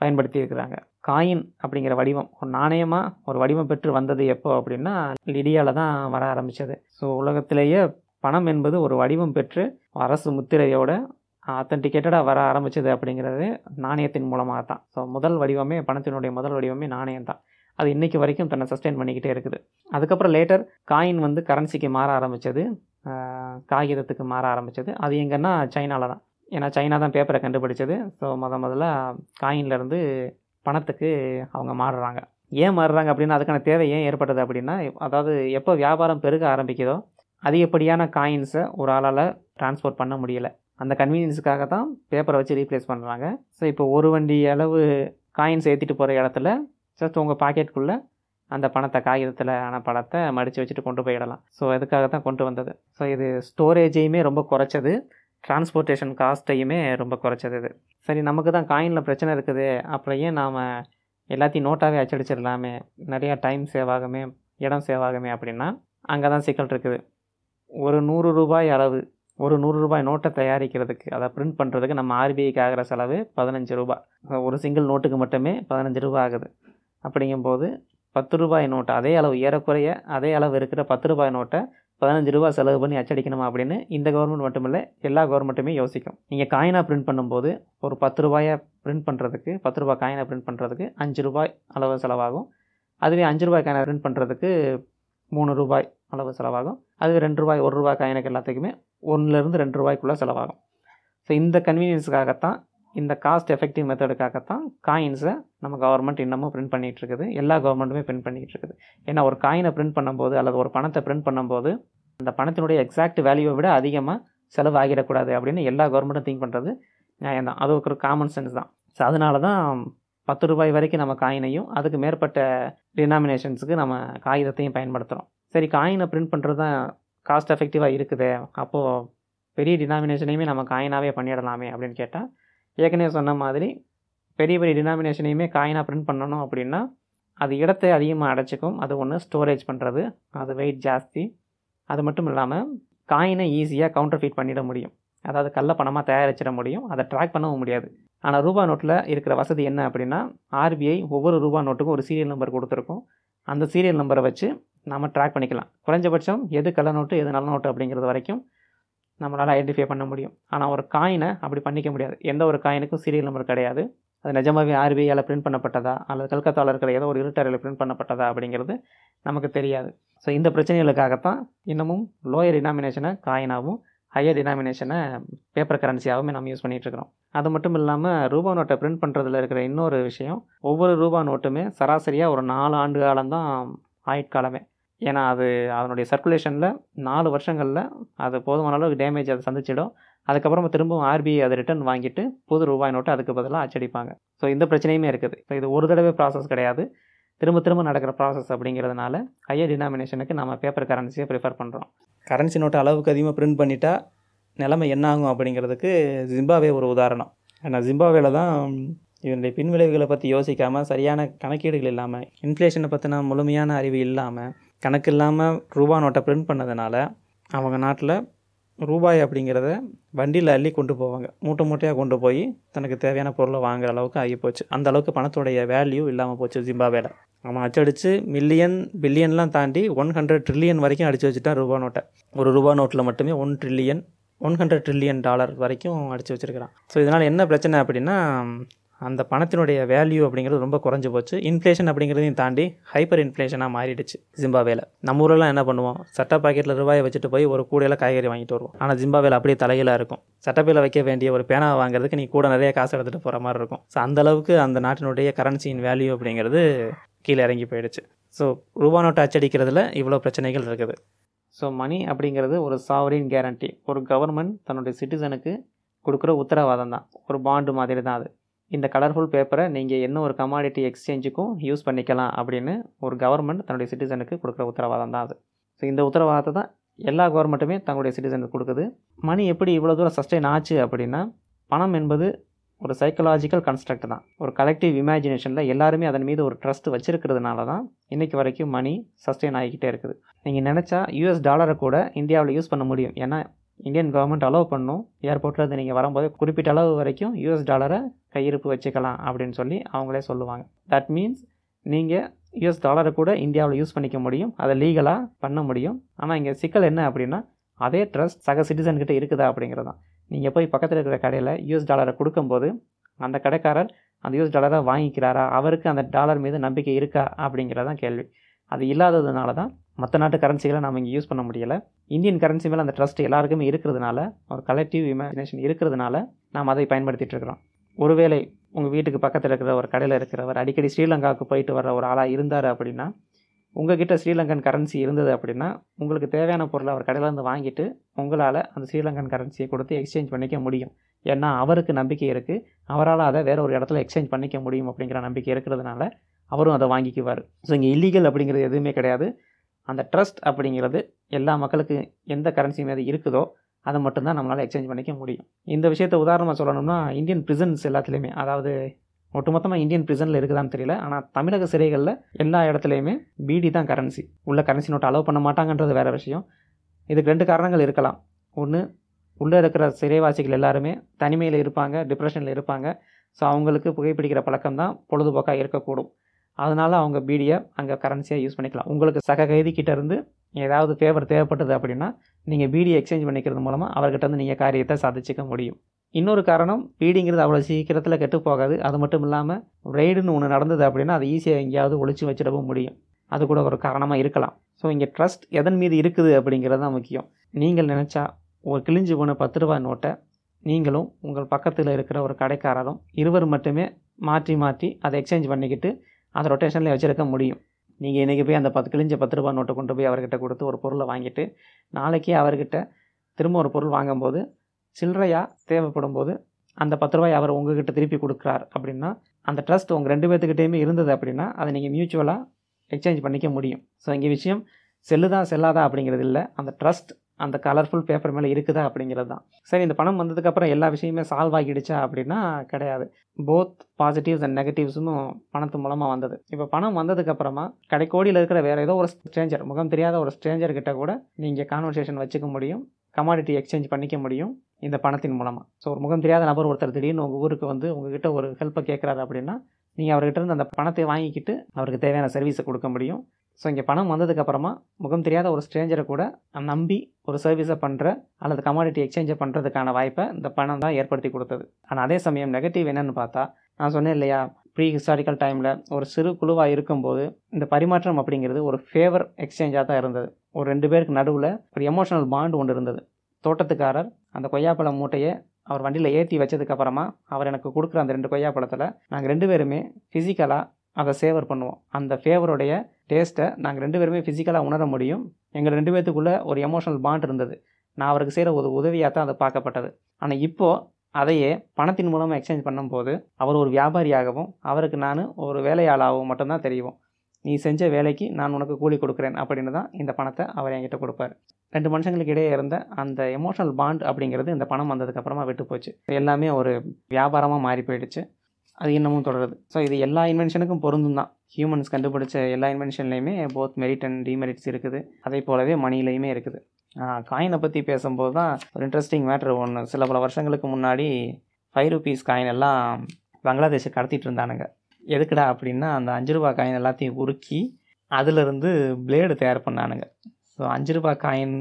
பயன்படுத்தியிருக்கிறாங்க. காயின் அப்படிங்கிற வடிவம் ஒரு நாணயமாக ஒரு வடிவம் பெற்று வந்தது எப்போ அப்படின்னா லிடியாவில் தான் வர ஆரம்பித்தது ஸோ உலகத்திலேயே பணம் என்பது ஒரு வடிவம் பெற்று அரசு முத்திரையோட ஆத்தன்டிகேட்டடாக வர ஆரம்பிச்சது அப்படிங்கிறது நாணயத்தின் மூலமாக தான். ஸோ முதல் வடிவமே பணத்தினுடைய முதல் வடிவமே நாணயம் தான். அது இன்றைக்கி வரைக்கும் தன்னை சஸ்டெயின் பண்ணிக்கிட்டே இருக்குது. அதுக்கப்புறம் லேட்டர் காயின் வந்து கரன்சிக்கு மாற ஆரம்பித்தது காகிதத்துக்கு மாற ஆரம்பித்தது அது எங்கன்னா சைனாவில் தான். ஏன்னா சைனா தான் பேப்பரை கண்டுபிடிச்சது. ஸோ முத முதல்ல காயின்லேருந்து பணத்துக்கு அவங்க மாறுறாங்க. ஏன் மாறுறாங்க அப்படின்னா அதுக்கான தேவை ஏன் ஏற்பட்டது அப்படின்னா அதாவது எப்போ வியாபாரம் பெருக ஆரம்பிக்குதோ அதிகப்படியான காயின்ஸை ஒரு ஆளால் ட்ரான்ஸ்போர்ட் பண்ண முடியலை. அந்த கன்வீனியன்ஸுக்காக தான் பேப்பரை வச்சு ரீப்ளேஸ் பண்ணுறாங்க ஸோ இப்போ ஒரு வண்டி அளவு காயின்ஸ் ஏற்றிட்டு போகிற இடத்துல ஜஸ்ட் உங்கள் பாக்கெட்டுக்குள்ளே அந்த பணத்தை காகிதத்தில் ஆன பணத்தை மடித்து வச்சுட்டு கொண்டு போயிடலாம். ஸோ அதுக்காக தான் கொண்டு வந்தது. ஸோ இது ஸ்டோரேஜையுமே ரொம்ப குறைச்சது. டிரான்ஸ்போர்ட்டேஷன் காஸ்ட்டையுமே ரொம்ப குறைச்சது இது. சரி நமக்கு தான் காயினில் பிரச்சனை இருக்குது. அப்புறம் ஏன் நாம் எல்லாத்தையும் நோட்டாகவே அச்சடிச்சிடலாமே? நிறையா டைம் சேவ் ஆகுமே இடம் சேவ் ஆகுமே அப்படின்னா அங்கே தான் சிக்கல் இருக்குது. ஒரு நூறு ரூபாய் அளவு ஒரு நூறு ரூபாய் நோட்டை தயாரிக்கிறதுக்கு அதை பிரிண்ட் பண்ணுறதுக்கு நம்ம ஆர்பிஐக்கு ஆகிற செலவு பதினஞ்சு ரூபாய் ஒரு சிங்கிள் நோட்டுக்கு மட்டுமே பதினஞ்சு ரூபாய் ஆகுது. அப்படிங்கும்போது பத்து ரூபாய் நோட்டு அதே அளவு ஏறக்குறைய அதே அளவு இருக்கிற பத்து ரூபாய் நோட்டை பதினஞ்சு ரூபா செலவு பண்ணி அச்சடிக்கணுமா அப்படின்னு இந்த கவர்மெண்ட் மட்டுமில்லை எல்லா கவர்மெண்ட்டுமே யோசிக்கும். நீங்கள் காயினாக பிரிண்ட் பண்ணும்போது ஒரு பத்து ரூபாயை பிரிண்ட் பண்ணுறதுக்கு பத்து ரூபாய் காயினை பிரிண்ட் பண்ணுறதுக்கு அஞ்சு ரூபாய் அளவு செலவாகும். அதுவே அஞ்சு ரூபாய் காயினை பிரிண்ட் பண்ணுறதுக்கு மூணு ரூபாய் அளவு செலவாகும். அது ரெண்டு ரூபாய் ஒரு ரூபாய் காயினுக்கு எல்லாத்துக்குமே ஒன்றுலேருந்து ரெண்டு ரூபாய்க்குள்ளே செலவாகும். ஸோ இந்த கன்வீனியன்ஸுக்காகத்தான் இந்த காஸ்ட் எஃபெக்டிவ் மெத்தடுக்காகத்தான் காயின்ஸை நம்ம கவர்மெண்ட் இன்னமும் பிரிண்ட் பண்ணிகிட்டு இருக்குது. எல்லா கவர்மெண்ட்டுமே பிரிண்ட் பண்ணிகிட்டு இருக்குது. ஏன்னா ஒரு காயினை பிரிண்ட் பண்ணும்போது அல்லது ஒரு பணத்தை பிரிண்ட் பண்ணும்போது அந்த பணத்தினுடைய எக்ஸாக்ட் வேல்யூவை விட அதிகமாக செலவு ஆகிடக்கூடாது அப்படின்னு எல்லா கவர்மெண்ட்டும் திங்க் பண்ணுறது நியாயம் தான் அது ஒரு காமன் சென்ஸ் தான். ஸோ அதனால தான் பத்து ரூபாய் வரைக்கும் நம்ம காயினையும் அதுக்கு மேற்பட்ட டினாமினேஷன்ஸுக்கு நம்ம காகிதத்தையும் பயன்படுத்துகிறோம் சரி காயினை பிரிண்ட் பண்ணுறது தான் காஸ்ட் எஃபெக்டிவாக இருக்குது. அப்போது பெரிய டினாமினேஷனையுமே நம்ம காயினாகவே பண்ணிடலாமே அப்படின்னு கேட்டால் ஏற்கனவே சொன்ன மாதிரி பெரிய பெரிய டினாமினேஷனையுமே காயினாக பிரிண்ட் பண்ணணும் அப்படின்னா அது இடத்தை அதிகமாக அடைச்சிக்கும். அது ஒன்று ஸ்டோரேஜ் பண்ணுறது அது வெயிட் ஜாஸ்தி. அது மட்டும் இல்லாமல் காயினை ஈஸியாக கவுண்டர் ஃபீட் பண்ணிட முடியும். அதாவது கள்ள பணமாக தயாரிச்சிட முடியும். அதை ட்ராக் பண்ணவும் முடியாது. ஆனால் ரூபா நோட்டில் இருக்கிற வசதி என்ன அப்படின்னா ஆர்பிஐ ஒவ்வொரு ரூபா நோட்டுக்கும் ஒரு சீரியல் நம்பர் கொடுத்துருக்கும். அந்த சீரியல் நம்பரை வச்சு நம்ம ட்ராக் பண்ணிக்கலாம். குறைஞ்சபட்சம் எது கள்ள நோட்டு எது நல்ல நோட்டு அப்படிங்கிறது வரைக்கும் நம்மளால் ஐடென்டிஃபை பண்ண முடியும். ஆனால் ஒரு காயினை அப்படி பண்ணிக்க முடியாது. எந்த ஒரு காயினுக்கும் சீரியல் நம்பர் கிடையாது. அது நிஜமாகவே ஆர்பிஐயால் பிரிண்ட் பண்ணப்பட்டதா? அல்லது கல்கத்தாவில் இருக்கிற ஏதோ ஒரு இருட்டறையில் பிரிண்ட் பண்ணப்பட்டதா? அப்படிங்கிறது நமக்கு தெரியாது. ஸோ இந்த பிரச்சனைகளுக்காகத்தான் இன்னமும் லோயர் டினாமினேஷனை காயினாகவும் ஹையர் டினாமினேஷனை பேப்பர் கரன்சியாகவும் நம்ம யூஸ் பண்ணிகிட்ருக்கிறோம் அது மட்டும் இல்லாமல் ரூபா நோட்டை பிரிண்ட் பண்ணுறதுல இருக்கிற இன்னொரு விஷயம் ஒவ்வொரு ரூபா நோட்டுமே சராசரியாக ஒரு நாலு ஆண்டு காலம்தான் ஆயுட்காலமே ஏன்னா அது அதனுடைய சர்க்குலேஷனில் நாலு வருஷங்களில் அது போதுமான அளவுக்கு டேமேஜ் அதை சந்திச்சிடும். அதுக்கப்புறமா திரும்பவும் ஆர்பிஐ அதை ரிட்டர்ன் வாங்கிட்டு புது ரூபாய் நோட்டு அதுக்கு பதிலாக அச்சடிப்பாங்க. ஸோ இந்த பிரச்சனையுமே இருக்குது. ஸோ இது ஒரு தடவை ப்ராசஸ் கிடையாது. திரும்ப திரும்ப நடக்கிற ப்ராசஸ் அப்படிங்கிறதுனால ஹையர் டினாமினேஷனுக்கு நம்ம பேப்பர் கரன்சியை ப்ரிஃபர் பண்ணுறோம் கரன்சி நோட்டு அளவுக்கு அதிகமாக பிரிண்ட் பண்ணிட்டா நிலைமை என்ன ஆகும் அப்படிங்கிறதுக்கு ஜிம்பாவே ஒரு உதாரணம். ஏன்னா ஜிம்பாவேல தான் இதனுடைய பின்விளைவுகளை பற்றி யோசிக்காமல் சரியான கணக்கீடுகள் இல்லாமல் இன்ஃப்ளேஷனை பற்றின முழுமையான அறிவு இல்லாமல் கணக்கு இல்லாமல் ரூபா நோட்டை பிரிண்ட் பண்ணதுனால அவங்க நாட்டில் ரூபாய் அப்படிங்கிறத வண்டியில் அள்ளி கொண்டு போவாங்க. மூட்டை மூட்டையாக கொண்டு போய் தனக்கு தேவையான பொருளை வாங்குற அளவுக்கு ஆகி போச்சு. அந்த அளவுக்கு பணத்துடைய வேல்யூ இல்லாமல் போச்சு ஜிம்பாவேல அவன் அச்சடித்து மில்லியன் பில்லியன்லாம் தாண்டி ஒன் ஹண்ட்ரட் ட்ரில்லியன் வரைக்கும் அடித்து வச்சுட்டான் ரூபா நோட்டை. ஒரு ரூபா நோட்டில் மட்டுமே one trillion one hundred trillion dollar வரைக்கும் அடித்து வச்சுருக்கிறான். ஸோ இதனால் என்ன பிரச்சனை அப்படின்னா அந்த பணத்தினுடைய வேல்யூ அப்படிங்கிறது ரொம்ப குறைஞ்சி போச்சு. இன்ஃப்ளேஷன் அப்படிங்கிறதையும் தாண்டி ஹைப்பர் இன்ஃப்ளேஷனாக மாறிடுச்சு ஜிம்பாவேல. நம்ம ஊரெல்லாம் என்ன பண்ணுவோம்? சட்டை பாக்கெட்டில் ரூபாயை வச்சுட்டு போய் ஒரு கூடையில் காய்கறி வாங்கிட்டு வருவோம். ஆனால் ஜிம்பாவேல அப்படியே தலையில இருக்கும். சட்டப்பையில் வைக்க வேண்டிய ஒரு பேனாவை வாங்குறதுக்கு நீ கூட நிறைய காசு எடுத்துகிட்டு போகிற மாதிரி இருக்கும். ஸோ அந்தளவுக்கு அந்த நாட்டினுடைய கரன்சியின் வேல்யூ அப்படிங்கிறது கீழே இறங்கி போயிடுச்சு. ஸோ ரூபா நோட்டை அச்சடிக்கிறதுல இவ்வளோ பிரச்சனைகள் இருக்குது. ஸோ மணி அப்படிங்கிறது ஒரு சாவரின் கேரண்டி ஒரு கவர்மெண்ட் தன்னுடைய சிட்டிசனுக்கு கொடுக்குற உத்தரவாதம் தான். ஒரு பாண்டு மாதிரி தான் அது. இந்த கலர்ஃபுல் பேப்பரை நீங்கள் என்ன ஒரு கமாடிட்டி எக்ஸ்சேஞ்சுக்கும் யூஸ் பண்ணிக்கலாம் அப்படின்னு ஒரு கவர்மெண்ட் தன்னுடைய சிட்டிசனுக்கு கொடுக்குற உத்தரவாதம் தான் அது. ஸோ இந்த உத்தரவாதத்தை தான் எல்லா கவர்மெண்ட்டுமே தங்களுடைய சிட்டிசனுக்கு கொடுக்குது. மணி எப்படி இவ்வளோ தூரம் சஸ்டெயின் ஆச்சு அப்படின்னா பணம் என்பது ஒரு சைக்கலாஜிக்கல் கன்ஸ்ட்ரக்ட் தான். ஒரு கலெக்டிவ் இமேஜினேஷனில் எல்லாருமே அதன் மீது ஒரு ட்ரஸ்ட் வச்சுருக்கிறதுனால தான் இன்றைக்கி வரைக்கும் மணி சஸ்டெயின் ஆகிக்கிட்டே இருக்குது. நீங்கள் நினச்சா யூஎஸ் டாலரை கூட இந்தியாவில் யூஸ் பண்ண முடியும். ஏன்னா இந்தியன் கவர்மெண்ட் அலோவ் பண்ணும். ஏர்போர்ட்டில் இருந்து நீங்கள் வரும்போது குறிப்பிட்ட அளவு வரைக்கும் யூஎஸ் டாலரை கையிருப்பு வச்சுக்கலாம் அப்படின்னு சொல்லி அவங்களே சொல்லுவாங்க. தட் மீன்ஸ் நீங்கள் யூஎஸ் டாலரை கூட இந்தியாவில் யூஸ் பண்ணிக்க முடியும். அதை லீகலாக பண்ண முடியும். ஆனால் இங்கே சிக்கல் என்ன அப்படின்னா அதே ட்ரஸ்ட் சக சிட்டிசன்கிட்ட இருக்குதா அப்படிங்கிறது தான் நீங்கள் போய் பக்கத்தில் இருக்கிற கடையில் யூஎஸ் டாலரை கொடுக்கும்போது அந்த கடைக்காரர் அந்த யூஎஸ் டாலரை வாங்கிக்கிறாரா? அவருக்கு அந்த டாலர் மீது நம்பிக்கை இருக்கா அப்படிங்கிறதான் கேள்வி. அது இல்லாததுனால தான் மற்ற நாட்டு கரன்சிகளை நம்ம இங்கே யூஸ் பண்ண முடியலை. இந்தியன் கரன்சி மேலே அந்த ட்ரஸ்ட் எல்லாருக்குமே இருக்கிறதுனால ஒரு கலெக்டிவ் இமேஜினேஷன் இருக்கிறதுனால நாம் அதை பயன்படுத்திகிட்டு இருக்கிறோம். ஒருவேளை உங்கள் வீட்டுக்கு பக்கத்தில் இருக்கிற ஒரு கடையில் இருக்கிறவர் அடிக்கடி ஸ்ரீலங்காவுக்கு போயிட்டு வர ஒரு ஆளாக இருந்தார் அப்படின்னா உங்ககிட்ட ஸ்ரீலங்கன் கரன்சி இருந்தது அப்படின்னா உங்களுக்கு தேவையான பொருளை அவர் கடையிலேருந்து வாங்கிட்டு உங்களால் அந்த ஸ்ரீலங்கன் கரன்சியை கொடுத்து எக்ஸ்சேஞ்ச் பண்ணிக்க முடியும். ஏன்னா அவருக்கு நம்பிக்கை இருக்குது அவரால் அதை வேறு ஒரு இடத்துல எக்ஸ்சேஞ்ச் பண்ணிக்க முடியும் அப்படிங்கிற நம்பிக்கை இருக்கிறதுனால அவரும் அதை வாங்கிக்குவார். ஸோ இங்கே இல்லீகல் அப்படிங்கிறது எதுவுமே கிடையாது. அந்த ட்ரஸ்ட் அப்படிங்கிறது எல்லா மக்களுக்கு எந்த கரன்சி மீது இருக்குதோ அதை மட்டும்தான் நம்மளால் எக்ஸ்சேஞ்ச் பண்ணிக்க முடியும். இந்த விஷயத்தை உதாரணமாக சொல்லணும்னா இந்தியன் பிரிசன்ஸ் எல்லாத்துலேயுமே அதாவது ஒட்டுமொத்தமாக இந்தியன் பிரிசனில் இருக்குதான்னு தெரியல ஆனால் தமிழக சிறைகளில் எல்லா இடத்துலையுமே பிடி தான் கரன்சி உள்ள கரன்சி நோட்டை அலோவ் பண்ண மாட்டாங்கன்றது வேறு விஷயம். இதுக்கு ரெண்டு காரணங்கள் இருக்கலாம். ஒன்று உள்ளே இருக்கிற சிறைவாசிகள் எல்லாருமே தனிமையில் இருப்பாங்க டிப்ரெஷனில் இருப்பாங்க. ஸோ அவங்களுக்கு புகைப்பிடிக்கிற பழக்கம் தான் பொழுதுபோக்காக இருக்கக்கூடும். அதனால் அவங்க பீடியை அங்கே கரன்சியாக யூஸ் பண்ணிக்கலாம். உங்களுக்கு சக கைதிக்கிட்ட இருந்து ஏதாவது ஃபேவர் தேவைப்பட்டது அப்படின்னா நீங்கள் பீடி எக்ஸ்சேஞ்ச் பண்ணிக்கிறது மூலமாக அவர்கிட்டருந்து நீங்கள் காரியத்தை சாதிச்சிக்க முடியும். இன்னொரு காரணம் பீடிங்கிறது அவ்வளோ சீக்கிரத்தில் கெட்டு போகாது. அது மட்டும் இல்லாமல் ரெய்டுன்னு ஒன்று நடந்தது அப்படின்னா அதை ஈஸியாக எங்கேயாவது ஒழிச்சு வச்சிடவும் முடியும். அது கூட ஒரு காரணமாக இருக்கலாம். ஸோ இங்கே ட்ரஸ்ட் எதன் மீது இருக்குது அப்படிங்கிறது தான் முக்கியம். நீங்கள் நினச்சா ஒரு கிழிஞ்சு போன பத்து ரூபா நோட்டை நீங்களும் உங்கள் பக்கத்தில் இருக்கிற ஒரு கடைக்காரரும் இருவர் மட்டுமே மாற்றி மாற்றி அதை எக்ஸ்சேஞ்ச் பண்ணிக்கிட்டு அந்த ரொட்டேஷனில் வச்சுருக்க முடியும். நீங்கள் இன்றைக்கி போய் அந்த பத்து கிழிஞ்ச பத்து ரூபா நோட்டை கொண்டு போய் அவர்கிட்ட கொடுத்து ஒரு பொருளை வாங்கிட்டு நாளைக்கே அவர்கிட்ட திரும்ப ஒரு பொருள் வாங்கும்போது சில்லறையாக தேவைப்படும் போது அந்த பத்து ரூபாய் அவர் உங்ககிட்ட திருப்பி கொடுக்குறார் அப்படின்னா அந்த ட்ரஸ்ட் உங்கள் ரெண்டு பேர்த்துக்கிட்டேயுமே இருந்தது அப்படின்னா அதை நீங்கள் மியூச்சுவலாக எக்ஸ்சேஞ்ச் பண்ணிக்க முடியும். ஸோ இங்கே விஷயம் செல்லுதா செல்லாதா அப்படிங்கிறது இல்லை. அந்த ட்ரஸ்ட் அந்த கலர்ஃபுல் பேப்பர் மேலே இருக்குதா அப்படிங்கிறது தான். சரி இந்த பணம் வந்ததுக்கப்புறம் எல்லா விஷயமே சால்வ் ஆகிடுச்சா அப்படின்னா கிடையாது. போத் பாசிட்டிவ்ஸ் அண்ட் நெகட்டிவ்ஸும் பணத்து மூலமாக வந்தது. இப்போ பணம் வந்ததுக்கப்புறமா கடைக்கோடியில் இருக்கிற வேறு ஏதோ ஒரு ஸ்ட்ரேஞ்சர் முகம் தெரியாத ஒரு ஸ்ட்ரேஞ்சர் கிட்ட கூட நீங்கள் கான்வர்சேஷன் வச்சுக்க முடியும் கமாடிட்டி எக்ஸ்சேஞ்ச் பண்ணிக்க முடியும் இந்த பணத்தின் மூலமாக ஸோ ஒரு முகம் தெரியாத நபர் ஒருத்தர் திடீர்னு உங்கள் ஊருக்கு வந்து உங்ககிட்ட ஒரு ஹெல்ப்பை கேட்குறாரு அப்படின்னா நீங்கள் அவர்கிட்ட இருந்து அந்த பணத்தை வாங்கிக்கிட்டு அவருக்கு தேவையான சர்வீஸை கொடுக்க முடியும். ஸோ இங்கே பணம் வந்ததுக்கப்புறமா முகம் தெரியாத ஒரு ஸ்ட்ரேஞ்சரை கூட நம்பி ஒரு சர்வீஸை பண்ணுற அல்லது கமாடிட்டி எக்ஸ்சேஞ்சை பண்ணுறதுக்கான வாய்ப்பை இந்த பணம் தான் ஏற்படுத்தி கொடுத்தது. ஆனால் அதே சமயம் நெகட்டிவ் என்னென்னு பார்த்தா நான் சொன்னேன் இல்லையா ப்ரீ ஹிஸ்டாரிக்கல் டைமில் ஒரு சிறு குழுவாக இருக்கும்போது இந்த பரிமாற்றம் அப்படிங்கிறது ஒரு ஃபேவர் எக்ஸ்சேஞ்சாக தான் இருந்தது. ஒரு ரெண்டு பேருக்கு நடுவில் ஒரு எமோஷனல் பாண்ட் ஒன்று இருந்தது. தோட்டத்துக்காரர் அந்த கொய்யாப்பழம் மூட்டையை அவர் வண்டியில் ஏற்றி வச்சதுக்கப்புறமா அவர் எனக்கு கொடுக்குற அந்த ரெண்டு கொய்யாப்பழத்தில் நாங்கள் ரெண்டு பேருமே ஃபிசிக்கலாக அதை சேவர் பண்ணுவோம். அந்த ஃபேவருடைய டேஸ்ட்டை நாங்கள் ரெண்டு பேருமே ஃபிசிக்கலாக உணர முடியும். எங்கள் ரெண்டு பேர்த்துக்குள்ளே ஒரு எமோஷனல் பாண்ட் இருந்தது. நான் அவருக்கு செய்கிற ஒரு உதவியாக தான் அது பார்க்கப்பட்டது. ஆனால் இப்போது அதையே பணத்தின் மூலமாக எக்ஸ்சேஞ்ச் பண்ணும்போது அவர் ஒரு வியாபாரியாகவும் அவருக்கு நான் ஒரு வேலையாளாகவும் மட்டும்தான் தெரியும் நீ செஞ்ச வேலைக்கு நான் உனக்கு கூலி கொடுக்குறேன் அப்படின்னு தான் இந்த பணத்தை அவர் என்கிட்ட கொடுப்பார். ரெண்டு மனுஷங்களுக்கு இடையே இருந்த அந்த எமோஷனல் பாண்ட் அப்படிங்கிறது இந்த பணம் வந்ததுக்கப்புறமா விட்டு போச்சு. எல்லாமே ஒரு வியாபாரமாக மாறி போயிடுச்சு. அது இன்னமும் தொடருது. ஸோ இது எல்லா இன்வென்ஷனுக்கும் பொருந்தும் தான். ஹியூமன்ஸ் கண்டுபிடிச்ச எல்லா இன்வென்ஷன்லேயுமே போத் மெரிட் அண்ட் டிமெரிட்ஸ் இருக்குது. அதே போலவே மணிலையுமே இருக்குது. காயினை பற்றி பேசும்போது தான் ஒரு இன்ட்ரெஸ்டிங் மேட்ரு ஒன்று சில பல வருஷங்களுக்கு முன்னாடி ஃபைவ் ருபீஸ் காயின் எல்லாம் பங்களாதேஷை கடத்திட்டு இருந்தானுங்க. எதுக்குடா அப்படின்னா அந்த அஞ்சு ரூபா காயின் எல்லாத்தையும் உருக்கி அதிலிருந்து பிளேடு தயார் பண்ணானுங்க. ஸோ அஞ்சு ரூபா காயின்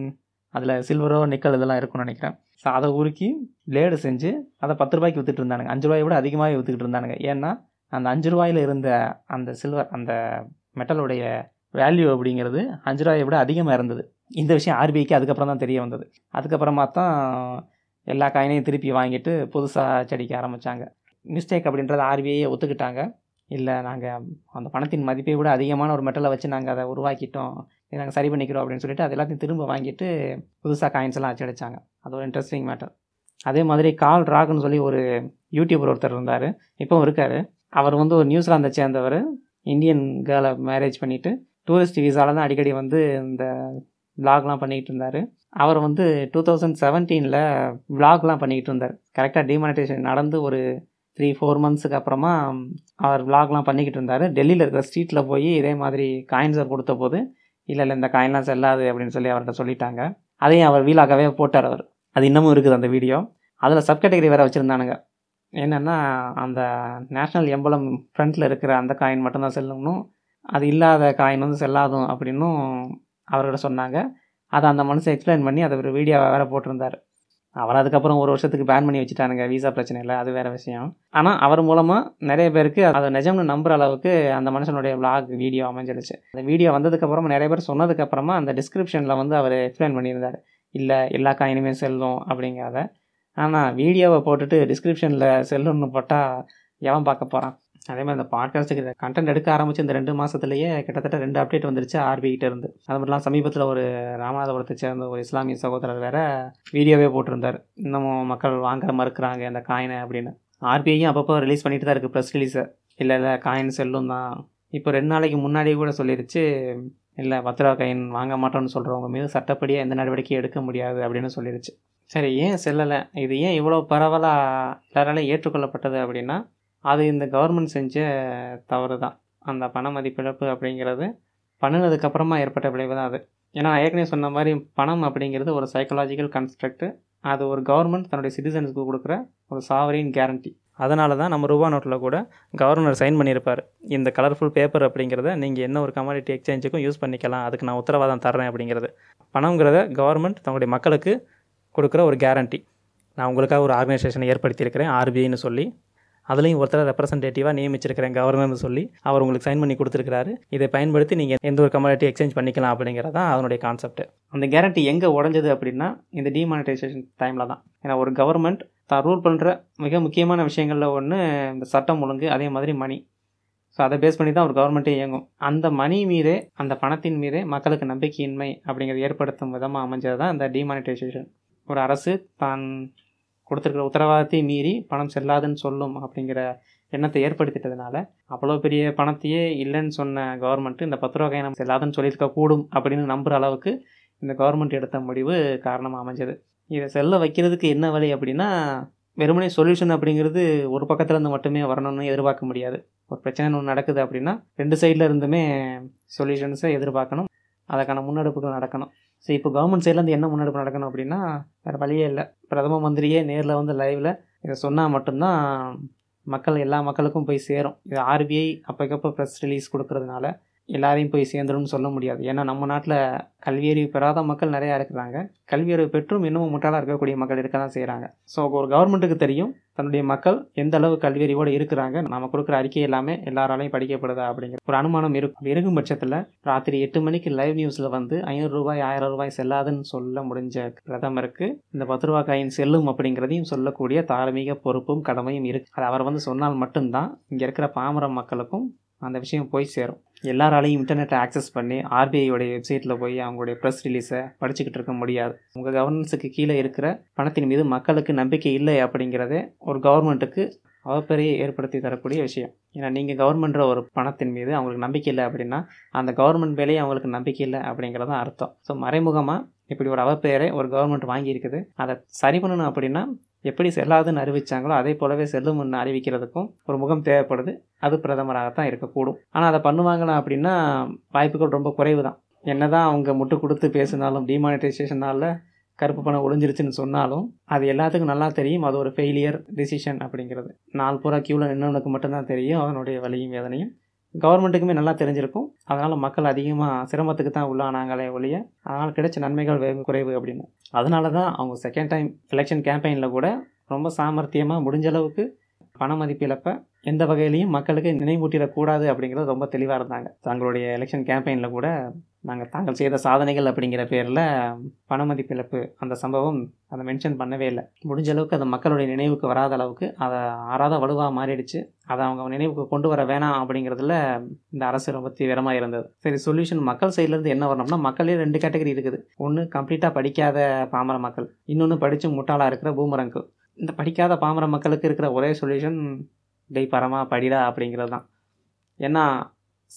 அதில் சில்வரோ நிக்கல் இதெல்லாம் இருக்கும்னு நினைக்கிறேன். ஸோ அதை உருக்கி பிளேடு செஞ்சு அதை பத்து ரூபாய்க்கு விற்றுட்டு இருந்தானுங்க. அஞ்சு ரூபாயை விட அதிகமாகவே விற்றுக்கிட்டு இருந்தானுங்க. ஏன்னா அந்த அஞ்சு ரூபாயில் இருந்த அந்த சில்வர் அந்த மெட்டலுடைய வேல்யூ அப்படிங்கிறது அஞ்சு ரூபாயை விட அதிகமாக இருந்தது. இந்த விஷயம் ஆர்பிஐக்கு அதுக்கப்புறம் தான் தெரிய வந்தது. அதுக்கப்புறமா தான் எல்லா காயினையும் திருப்பி வாங்கிட்டு புதுசாக செடிக்க ஆரம்பித்தாங்க மிஸ்டேக் அப்படின்றத ஆர்பிஐயே ஒத்துக்கிட்டாங்க. இல்லை நாங்கள் அந்த பணத்தின் மதிப்பை விட அதிகமான ஒரு மெட்டலை வச்சு நாங்கள் அதை உருவாக்கிட்டோம். இதை நாங்கள் சரி பண்ணிக்கிறோம் அப்படின்னு சொல்லிட்டு அது எல்லாத்தையும் திரும்ப வாங்கிட்டு புதுசாக காயின்ஸ் எல்லாம் அச்சடிச்சாங்க. அது ஒரு இன்ட்ரெஸ்டிங் மேட்டர் அதே மாதிரி கால் ராக்னு சொல்லி ஒரு யூடியூபர் ஒருத்தர் இருந்தார். இப்போவும் இருக்கார். அவர் வந்து ஒரு நியூசிலாந்தை சேர்ந்தவர். இந்தியன் கேர்ளை மேரேஜ் பண்ணிவிட்டு டூரிஸ்ட் விசாவில் தான் அடிக்கடி வந்து இந்த விளாக்லாம் பண்ணிக்கிட்டு இருந்தார். அவர் வந்து டூ தௌசண்ட் செவன்டீனில் விளாக்லாம் பண்ணிக்கிட்டு இருந்தார். கரெக்டாக டிமானிட்டேஷன் நடந்து ஒரு த்ரீ ஃபோர் மந்த்ஸுக்கு அப்புறமா அவர் விளாக்லாம் பண்ணிக்கிட்டு இருந்தார். டெல்லியில் இருக்கிற ஸ்ட்ரீட்டில் போய் இதே மாதிரி காயின்ஸை கொடுத்த போது இல்லை இல்லை இந்த காயின்லாம் செல்லாது அப்படின்னு சொல்லி அவர்கிட்ட சொல்லிட்டாங்க. அதையும் அவர் வீலாகவே போட்டார் அவர். அது இன்னமும் இருக்குது அந்த வீடியோ அதில் சப்கேட்டகரி வேறு வச்சுருந்தானுங்க. என்னென்னா அந்த நேஷ்னல் எம்பலம் ஃப்ரண்ட்டில் இருக்கிற அந்த காயின் மட்டும்தான் செல்லணும். அது இல்லாத காயின் வந்து செல்லாதும் அப்படின்னும் அவர்கிட்ட சொன்னாங்க. அதை அந்த மனுஷன் எக்ஸ்பிளைன் பண்ணி அதை ஒரு வீடியோவை வேறு போட்டிருந்தார். அவர் அதுக்கப்புறம் ஒரு வருஷத்துக்கு பேன் பண்ணி வச்சுட்டானுங்க வீசா பிரச்சனை இல்லை அது வேறு விஷயம். ஆனால் அவர் மூலமாக நிறைய பேருக்கு அதை நிஜம்னு நம்புற அளவுக்கு அந்த மனுஷனுடைய விளாக் வீடியோ அமைஞ்சிடுச்சு. அந்த வீடியோ வந்ததுக்கப்புறமா நிறைய பேர் சொன்னதுக்கப்புறமா அந்த டிஸ்கிரிப்ஷனில் வந்து அவர் எக்ஸ்பிளைன் பண்ணியிருந்தார். இல்லை எல்லா காயினுமே செல்லும் அப்படிங்கிறத. ஆனால் வீடியோவை போட்டுட்டு டிஸ்கிரிப்ஷனில் செல்லுன்னு போட்டால் எவன் பார்க்க போகிறான் அதே மாதிரி இந்த பாட்காஸ்ட்டுக்கு கண்டென்ட் எடுக்க ஆரம்பிச்சு இந்த ரெண்டு மாதத்துலேயே கிட்டத்தட்ட ரெண்டு அப்டேட் வந்துருச்சு ஆர்பிகிட்ட இருந்து. அது மட்டும் இல்லாமல் சமீபத்தில் ஒரு ராமநாதபுரத்தை சேர்ந்த ஒரு இஸ்லாமிய சகோதரர் வேற வீடியோவே போட்டிருந்தார். இன்னமும் மக்கள் வாங்குற மறுக்கிறாங்க அந்த காயினை அப்படின்னு. ஆர்பிஐயும் அப்பப்போ ரிலீஸ் பண்ணிட்டு தான் இருக்குது ப்ரெஸ் ரிலீஸை இல்லை இல்லை காயின் செல்லும் தான். இப்போ ரெண்டு நாளைக்கு முன்னாடியே கூட சொல்லிடுச்சு இல்லை பத்து ரூபா காயின் வாங்க மாட்டோம்னு சொல்கிறவங்க மீது சட்டப்படியாக எந்த நடவடிக்கையும் எடுக்க முடியாது அப்படின்னு சொல்லிருச்சு. சரி ஏன் செல்லலை? இது ஏன் இவ்வளோ பரவலாக எல்லாராலையும் ஏற்றுக்கொள்ளப்பட்டது அப்படின்னா அது இந்த கவர்மெண்ட் செஞ்ச தவறு தான் அந்த பண மதிப்பிழப்பு அப்படிங்கிறது பண்ணினதுக்கப்புறமா ஏற்பட்ட விளைவு தான் அது. ஏன்னா நான் ஏற்கனவே சொன்ன மாதிரி பணம் அப்படிங்கிறது ஒரு சைக்கலாஜிக்கல் கன்ஸ்ட்ரக்ட் அது ஒரு கவர்மெண்ட் தன்னுடைய சிட்டிசன்ஸுக்கு கொடுக்குற ஒரு சாவரின் கேரண்டி அதனால தான் நம்ம ரூபா நோட்டில் கூட கவர்னர் சைன் பண்ணியிருப்பார். இந்த கலர்ஃபுல் பேப்பர் அப்படிங்கிறத நீங்கள் என்ன ஒரு கமாடிட்டி எக்ஸ்சேஞ்சுக்கும் யூஸ் பண்ணிக்கலாம். அதுக்கு நான் உத்தரவாதம் தர்றேன் அப்படிங்கிறது. பணங்கிறத கவர்மெண்ட் தன்னுடைய மக்களுக்கு கொடுக்குற ஒரு கேரண்டி நான் உங்களுக்காக ஒரு ஆர்கனைசேஷனை ஏற்படுத்தியிருக்கிறேன் ஆர்பிஐன்னு சொல்லி. அதுலேயும் ஒருத்தர் ரெப்ரசன்டேட்டிவாக நியமிச்சிருக்கிறேன் கவர்னர்னு சொல்லி அவர் உங்களுக்கு சைன் பண்ணி கொடுத்துருக்காரு இதை பயன்படுத்தி நீங்கள் எந்த ஒரு கமாடிட்டி எக்ஸ்சேஞ்ச் பண்ணிக்கலாம் அப்படிங்கிறது தான் அதனுடைய கான்செப்ட் அந்த கேரண்டி எங்கே உடஞ்சது அப்படின்னா இந்த டிமானிட்டைசேஷன் டைமில் தான். ஏன்னா ஒரு கவர்மெண்ட் தான் ரூல் பண்ணுற மிக முக்கியமான விஷயங்களில் ஒன்று இந்த சட்டம் ஒழுங்கு அதே மாதிரி மணி ஸோ அதை பேஸ் பண்ணி தான் ஒரு கவர்மெண்ட்டே இயங்கும். அந்த மணி மீதே அந்த பணத்தின் மீதே மக்களுக்கு நம்பிக்கையின்மை அப்படிங்கிறத ஏற்படுத்தும் விதமாக அமைஞ்சது தான் இந்த டிமானிட்டைசேஷன் ஒரு அரசு தான் கொடுத்துருக்கிற உத்தரவாதத்தை மீறி பணம் செல்லாதுன்னு சொல்லும் அப்படிங்கிற எண்ணத்தை ஏற்படுத்திட்டதுனால அவ்வளோ பெரிய பணத்தையே இல்லைன்னு சொன்ன கவர்மெண்ட்டு இந்த பத்து ரூபா நம்ம செல்லாதுன்னு சொல்லியிருக்க கூடும் அப்படின்னு நம்புகிற அளவுக்கு இந்த கவர்மெண்ட் எடுத்த முடிவு காரணமாக அமைஞ்சது. இதை செல்ல வைக்கிறதுக்கு என்ன வழி அப்படின்னா வெறுமனே சொல்யூஷன் அப்படிங்கிறது ஒரு பக்கத்தில் இருந்து மட்டுமே வரணும்னு எதிர்பார்க்க முடியாது. ஒரு பிரச்சனை ஒன்று நடக்குது அப்படின்னா ரெண்டு சைடில் இருந்துமே சொல்யூஷன்ஸை எதிர்பார்க்கணும். அதுக்கான முன்னெடுப்புகள் நடக்கணும். ஸோ இப்போ கவர்மெண்ட் சைட்லேருந்து என்ன முன்னெடுப்பு நடக்கணும் அப்படின்னா வேறு வழியே இல்லை. பிரதம மந்திரியே நேரில் வந்து லைவில் இதை சொன்னால் மட்டும்தான் மக்கள் எல்லா மக்களுக்கும் போய் சேரும். இது ஆர்பிஐ அப்போக்கப்போ ப்ரெஸ் ரிலீஸ் கொடுக்கறதுனால. எல்லாரையும் போய் சேர்ந்துடும் சொல்ல முடியாது. ஏன்னா நம்ம நாட்டில் கல்வியறிவு பெறாத மக்கள் நிறையா இருக்கிறாங்க. கல்வியறிவு பெற்றும் இன்னமும் முட்டாளாக இருக்கக்கூடிய மக்கள் இருக்க தான் செய்கிறாங்க ஸோ ஒரு கவர்மெண்ட்டுக்கு தெரியும் தன்னுடைய மக்கள் எந்த அளவு கல்வியறிவோடு இருக்கிறாங்க. நம்ம கொடுக்குற அறிக்கை எல்லாமே எல்லாராலையும் படிக்கப்படுதா அப்படிங்கிற ஒரு அனுமானம் இருக்கும் இருக்கும் பட்சத்தில் ராத்திரி எட்டு மணிக்கு லைவ் நியூஸில் வந்து ஐநூறு ரூபாய் ஆயிரம் ரூபாய் செல்லாதுன்னு சொல்ல முடிஞ்ச பிரதமருக்கு இந்த பத்து ரூபாய் காயின் செல்லும் அப்படிங்கிறதையும் சொல்லக்கூடிய தார்மீக பொறுப்பும் கடமையும் இருக்குது அது அவர் வந்து சொன்னால் மட்டும்தான் இங்கே இருக்கிற பாமர மக்களுக்கும் அந்த விஷயம் போய் சேரும். எல்லாராலையும் இன்டர்நெட்டை ஆக்சஸ் பண்ணி ஆர்பிஐயோடைய வெப்சைட்டில் போய் அவங்களுடைய ப்ரெஸ் ரிலீஸை படிச்சுக்கிட்டு இருக்க முடியாது. உங்கள் கவர்னன்ஸுக்கு கீழே இருக்கிற பணத்தின் மீது மக்களுக்கு நம்பிக்கை இல்லை அப்படிங்கிறதே ஒரு கவர்மெண்ட்டுக்கு அவப்பெரிய ஏற்படுத்தி தரக்கூடிய விஷயம். ஏன்னா நீங்கள் கவர்மெண்ட்ற ஒரு பணத்தின் மீது அவங்களுக்கு நம்பிக்கை இல்லை அப்படின்னா அந்த கவர்மெண்ட் மேலேயே அவங்களுக்கு நம்பிக்கை இல்லை அப்படிங்கிறது தான் அர்த்தம். ஸோ மறைமுகமாக இப்படி ஒரு அவப்பெயரை ஒரு கவர்மெண்ட் வாங்கியிருக்குது. அதை சரி பண்ணணும் அப்படின்னா எப்படி செல்லாதுன்னு அறிவிச்சாங்களோ அதே போலவே செல்லும்னு அறிவிக்கிறதுக்கும் ஒரு முகம் தேவைப்படுது. அது பிரதமராகத்தான் இருக்கக்கூடும். ஆனால் அதை பண்ணுவாங்களா அப்படின்னா வாய்ப்புகள் ரொம்ப குறைவு தான் என்ன தான் அவங்க முட்டு கொடுத்து பேசினாலும் டிமானிட்டைசேஷனால் கருப்பு பணம் ஒளிஞ்சிருச்சுன்னு சொன்னாலும் அது எல்லாத்துக்கும் நல்லா தெரியும். அது ஒரு ஃபெயிலியர் டிசிஷன் அப்படிங்கிறது. நாலு பூரா க்யூவில் நின்றவனுக்கு மட்டும்தான் தெரியும். அதனுடைய வலியும் வேதனையும். கவர்மெண்ட்டுக்குமே நல்லா தெரிஞ்சிருக்கும். அதனால் மக்கள் அதிகமாக சிரமத்துக்கு தான் உள்ளானாங்களே ஒழிய அதனால் கிடைச்ச நன்மைகள் வெகு குறைவு அப்படின்னு. அதனால தான் அவங்க செகண்ட் டைம் எலெக்ஷன் கேம்பெயினில் கூட ரொம்ப சாமர்த்தியமாக முடிஞ்ச அளவுக்கு பண மதிப்பிழப்பை எந்த வகையிலையும் மக்களுக்கு நினைவூட்டிடக்கூடாது அப்படிங்கிறது ரொம்ப தெளிவாக இருந்தாங்க. தங்களுடைய எலெக்ஷன் கேம்பெயினில் கூட நாங்கள் தாங்கள் செய்த சாதனைகள் அப்படிங்கிற பேரில் பண மதிப்பிழப்பு அந்த சம்பவம் அதை மென்ஷன் பண்ணவே இல்லை. முடிஞ்ச அளவுக்கு அது மக்களுடைய நினைவுக்கு வராத அளவுக்கு அதை ஆறாத வலுவாக மாறிடுச்சு. அதை அவங்க நினைவுக்கு கொண்டு வர வேணாம் அப்படிங்கிறதுல இந்த அரசு ரொம்ப தீவிரமாக இருந்தது. சரி சொல்யூஷன் மக்கள் சைட்லேருந்து என்ன வரணும்னா மக்களே ரெண்டு கேட்டகரி இருக்குது. ஒன்று கம்ப்ளீட்டாக படிக்காத பாமர மக்கள். இன்னொன்று படித்து முட்டாளாக இருக்கிற பூமரங்கள் இந்த படிக்காத பாமர மக்களுக்கு இருக்கிற ஒரே சொல்யூஷன் டெய் பரமா படிடா அப்படிங்கிறது தான். ஏன்னா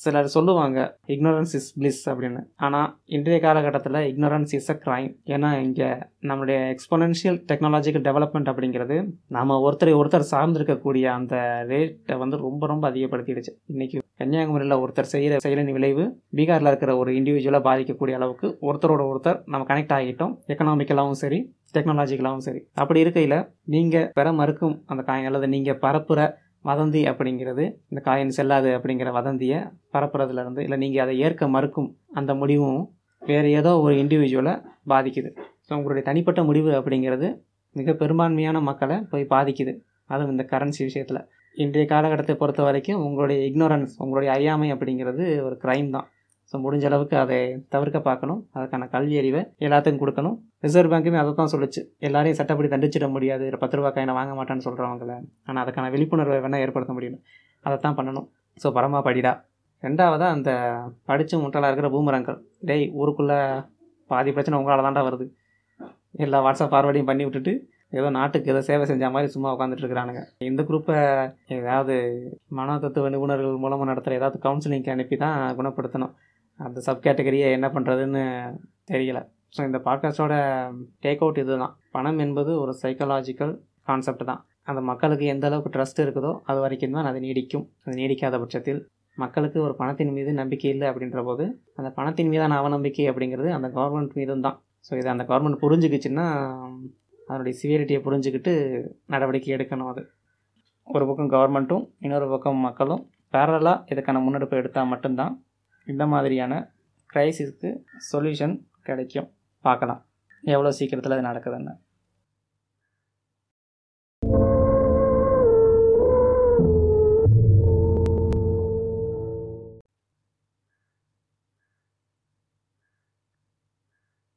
சிலர் சொல்லுவாங்க இக்னோரன்ஸ் இஸ் பிளிஸ் அப்படின்னு. ஆனால் இன்றைய காலகட்டத்தில் இக்னோரன்ஸ் இஸ் அ க்ரைம் ஏன்னா இங்கே நம்மளுடைய எக்ஸ்பொனென்ஷியல் டெக்னாலஜிக்கல் டெவலப்மெண்ட் அப்படிங்கிறது நம்ம ஒருத்தரை ஒருத்தர் சார்ந்திருக்கக்கூடிய அந்த ரேட்டை வந்து ரொம்ப ரொம்ப அதிகப்படுத்திடுச்சு. இன்றைக்கி கன்னியாகுமரியில் ஒருத்தர் செய்கிற செயலின் விளைவு பீகாரில் இருக்கிற ஒரு இண்டிவிஜுவலாக பாதிக்கக்கூடிய அளவுக்கு ஒருத்தரோட ஒருத்தர் நம்ம கனெக்ட் ஆகிட்டோம். எக்கனாமிக்கலாகவும் சரி டெக்னாலஜிக்கலாகவும் சரி. அப்படி இருக்கையில் நீங்கள் பெற மறுக்கும் அந்த காயின் அல்லது நீங்கள் பரப்புகிற வதந்தி அப்படிங்கிறது இந்த காயின் செல்லாது அப்படிங்கிற வதந்தியை பரப்புறதுலேருந்து இல்லை நீங்கள் அதை ஏற்க மறுக்கும் அந்த முடிவும் வேறு ஏதோ ஒரு இண்டிவிஜுவலை பாதிக்குது. ஸோ உங்களுடைய தனிப்பட்ட முடிவு அப்படிங்கிறது மிக பெரும்பான்மையான மக்களை போய் பாதிக்குது. அதுவும் இந்த கரன்சி விஷயத்தில். இன்றைய காலகட்டத்தை பொறுத்த வரைக்கும் உங்களுடைய இக்னோரன்ஸ் உங்களுடைய அறியாமை அப்படிங்கிறது ஒரு க்ரைம் தான். ஸோ முடிஞ்ச அளவுக்கு அதை தவிர்க்க பார்க்கணும். அதுக்கான கல்வி அறிவை எல்லாத்துக்கும் கொடுக்கணும். ரிசர்வ் பேங்க்குமே அதை தான் சொல்லுச்சு. எல்லாரையும் சட்டப்படி தண்டிச்சிட முடியாது. பத்து ரூபா காயினை வாங்க மாட்டேன்னு சொல்கிறவங்கள ஆனால் அதுக்கான விழிப்புணர்வை வேணால் ஏற்படுத்த முடியும். அதை தான் பண்ணணும். ஸோ பரமா படிடா. ரெண்டாவதாக அந்த படித்து முட்டலாக இருக்கிற பூமரங்கள். டேய் ஊருக்குள்ளே பாதி பிரச்சனை உங்களால் தான்டா வருது. எல்லா வாட்ஸ்அப் ஃபார்வர்டையும் பண்ணி விட்டுட்டு ஏதோ நாட்டுக்கு ஏதோ சேவை செஞ்ச மாதிரி சும்மா உட்காந்துட்டு இருக்கிறானுங்க. இந்த குரூப்பை ஏதாவது மனோ தத்துவ நிபுணர்கள் மூலமாக நடத்துகிற ஏதாவது கவுன்சிலிங்க்கு அனுப்பி தான் குணப்படுத்தணும். அந்த சப் கேட்டகரியை என்ன பண்ணுறதுன்னு தெரியல. ஸோ இந்த பாட்காஸ்டோட டேக் அவுட் இது தான் பணம் என்பது ஒரு சைக்கலாஜிக்கல் கான்செப்ட் தான். அந்த மக்களுக்கு எந்த அளவுக்கு ட்ரஸ்ட் இருக்குதோ அது வரைக்கும் தான் அது நீடிக்கும். அது நீடிக்காத பட்சத்தில் மக்களுக்கு ஒரு பணத்தின் மீது நம்பிக்கை இல்லை அப்படின்ற போது அந்த பணத்தின் மீதான அவநம்பிக்கை அப்படிங்கிறது அந்த கவர்மெண்ட் மீதும் தான். ஸோ இதை அந்த கவர்மெண்ட் புரிஞ்சுக்கிச்சுன்னா அதனுடைய சிவியரிட்டியை புரிஞ்சுக்கிட்டு நடவடிக்கை எடுக்கணும் அது. ஒரு பக்கம் கவர்மெண்ட்டும் இன்னொரு பக்கம் மக்களும் பேரலாக இதுக்கான முன்னெடுப்பு எடுத்தால் மட்டும்தான் இந்த மாதிரியான க்ரைசிஸ்க்கு சொல்யூஷன் கிடைக்கும். பார்க்கலாம். எவ்வளோ சீக்கிரத்தில் அது நடக்குதுன்னு.